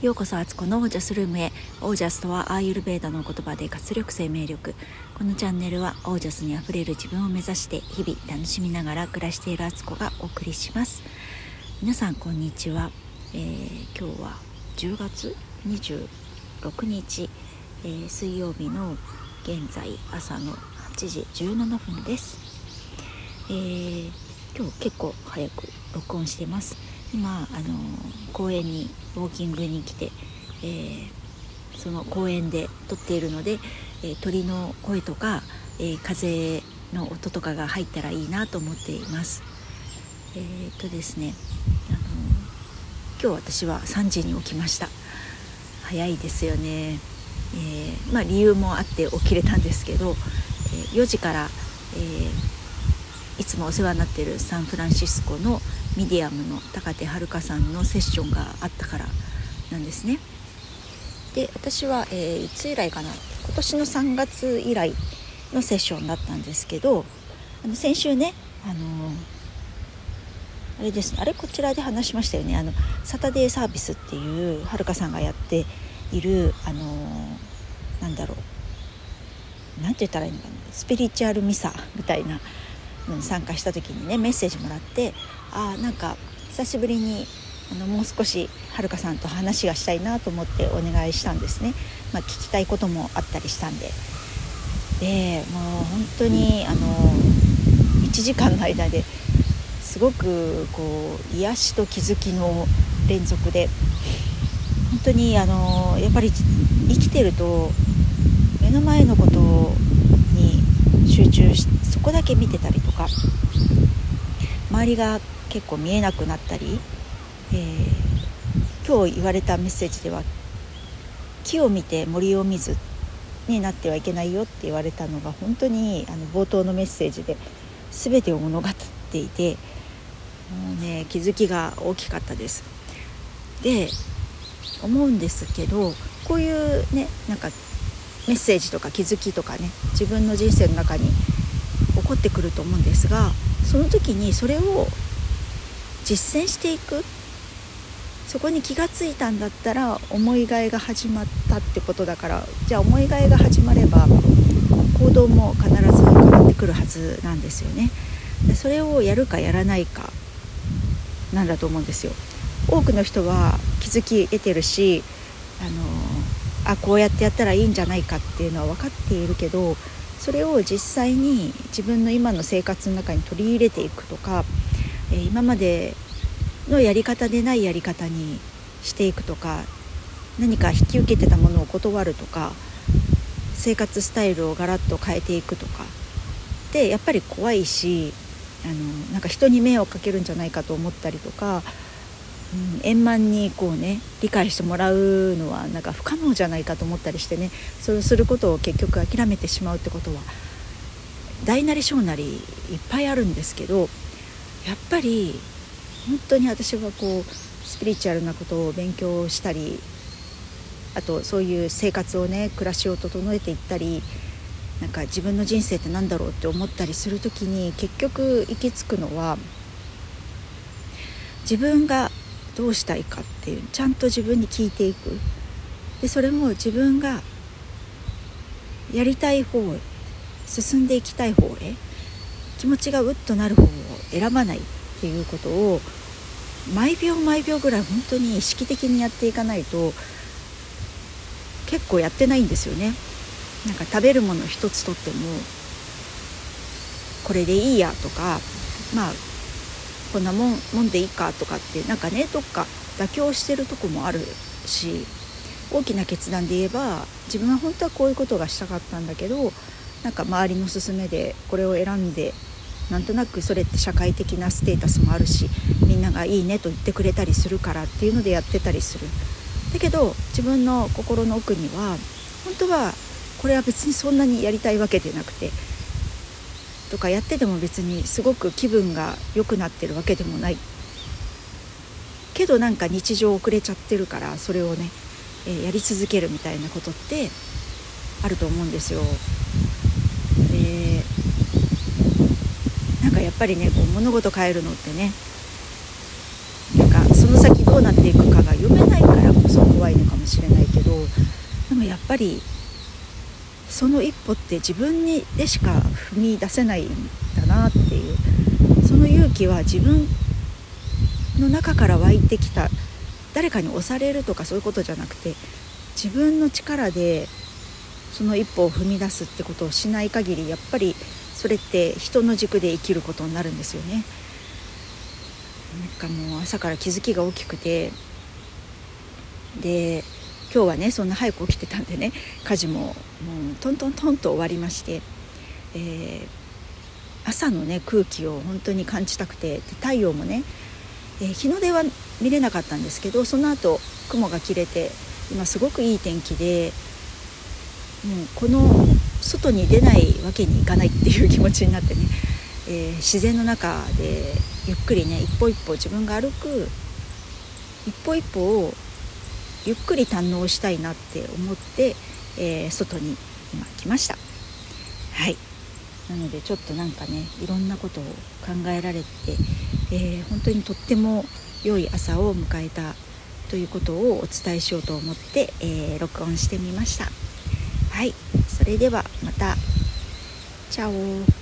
ようこそアツコのオージャスルームへ。オージャスとはアーユルベーダの言葉で活力生命力。このチャンネルはオージャスにあふれる自分を目指して日々楽しみながら暮らしているアツコがお送りします。皆さんこんにちは、えー、今日は10月26日、えー、水曜日の現在朝の8時17分です、えー、今日結構早く録音してます。今あの公園にウォーキングに来て、えー、その公園で撮っているので、えー、鳥の声とか、えー、風の音とかが入ったらいいなと思っています。えー、っとですねあの今日私は3時に起きました。早いですよね、えまあ、理由もあって起きれたんですけど、え4時から、えいつもお世話になっているサンフランシスコのミディアムの高手遥さんのセッションがあったからなんですね。で私は、えー、いつ以来かな今年の3月以来のセッションだったんですけどあの先週ねあのー、あれですあれこちらで話しましたよね。あのサタデーサービスっていうはるかさんがやっているあのー、なんだろう。なんて言ったらいいのかな。スピリチュアルミサみたいな参加した時にねメッセージもらってあなんか久しぶりにあのもう少しはるかさんと話がしたいなと思ってお願いしたんですね、まあ、聞きたいこともあったりしたんで。でもう本当にあの1時間の間ですごくこう癒しと気づきの連続で本当にあのやっぱり生きてると目の前のことに集中しそこだけ見てたりとか周りが結構見えなくなったり、えー、今日言われたメッセージでは木を見て森を見ずになってはいけないよって言われたのが本当にあの冒頭のメッセージで全てを物語っていてもうね気づきが大きかったです。で思うんですけどこういうねなんかメッセージとか気づきとかね自分の人生の中に起こってくると思うんですがその時にそれを実践していくそこに気が付いたんだったら思いがいが始まったってことだからじゃあ思いがいが始まれば行動も必ず変わってくるはずなんですよね。でそれをやるかやらないかなんだと思うんですよ。多くの人は気づき得てるしあのあこうやってやったらいいんじゃないかっていうのは分かっているけどそれを実際に自分の今の生活の中に取り入れていくとか、えー、今までのやり方でないやり方にしていくとか何か引き受けてたものを断るとか生活スタイルをガラッと変えていくとかでやっぱり怖いしあのなんか人に迷惑かけるんじゃないかと思ったりとか円満にこうね理解してもらうのはなんか不可能じゃないかと思ったりしてねそれをすることを結局諦めてしまうってことは大なり小なりいっぱいあるんですけどやっぱり本当に私はこうスピリチュアルなことを勉強したりあとそういう生活をね暮らしを整えていったりなんか自分の人生って何だろうって思ったりする時に結局行き着くのは自分がどうしたいかっていうちゃんと自分に聞いていくでそれも自分がやりたい方へ進んでいきたい方へ気持ちがうっとなる方を選ばないっていうことを毎秒毎秒ぐらい本当に意識的にやっていかないと結構やってないんですよね。なんか食べるもの一つとってもこれでいいやとかまあこんなもんもんでいいかとかってなんかねどっか妥協してるとこもあるし大きな決断で言えば自分は本当はこういうことがしたかったんだけどなんか周りの勧めでこれを選んでなんとなくそれって社会的なステータスもあるしみんながいいねと言ってくれたりするからっていうのでやってたりする。だけど自分の心の奥には本当はこれは別にそんなにやりたいわけでなくてとかやってても別にすごく気分が良くなってるわけでもないけどなんか日常遅れちゃってるからそれをね、え、やり続けるみたいなことってあると思うんですよ。でなんかやっぱりねこう物事変えるのってねなんかその先どうなっていくかが読めないからこそ怖いのかもしれないけどでもやっぱりその一歩って自分にでしか踏み出せないんだなっていうその勇気は自分の中から湧いてきた誰かに押されるとかそういうことじゃなくて自分の力でその一歩を踏み出すってことをしない限りやっぱりそれって人の軸で生きることになるんですよね。なんかもう朝から気づきが大きくてで今日はねそんな早く起きてたんでね家事ももうトントントンと終わりまして、えー、朝のね空気を本当に感じたくて太陽もね、えー、日の出は見れなかったんですけどその後雲が切れて今すごくいい天気でもうこの外に出ないわけにいかないっていう気持ちになってね、えー、自然の中でゆっくりね一歩一歩自分が歩く一歩一歩をゆっくり堪能したいなって思って、えー、外に今来ました。はい。なのでちょっとなんかねいろんなことを考えられて、えー、本当にとっても良い朝を迎えたということをお伝えしようと思って、えー、録音してみました。はい。それではまた。チャオ。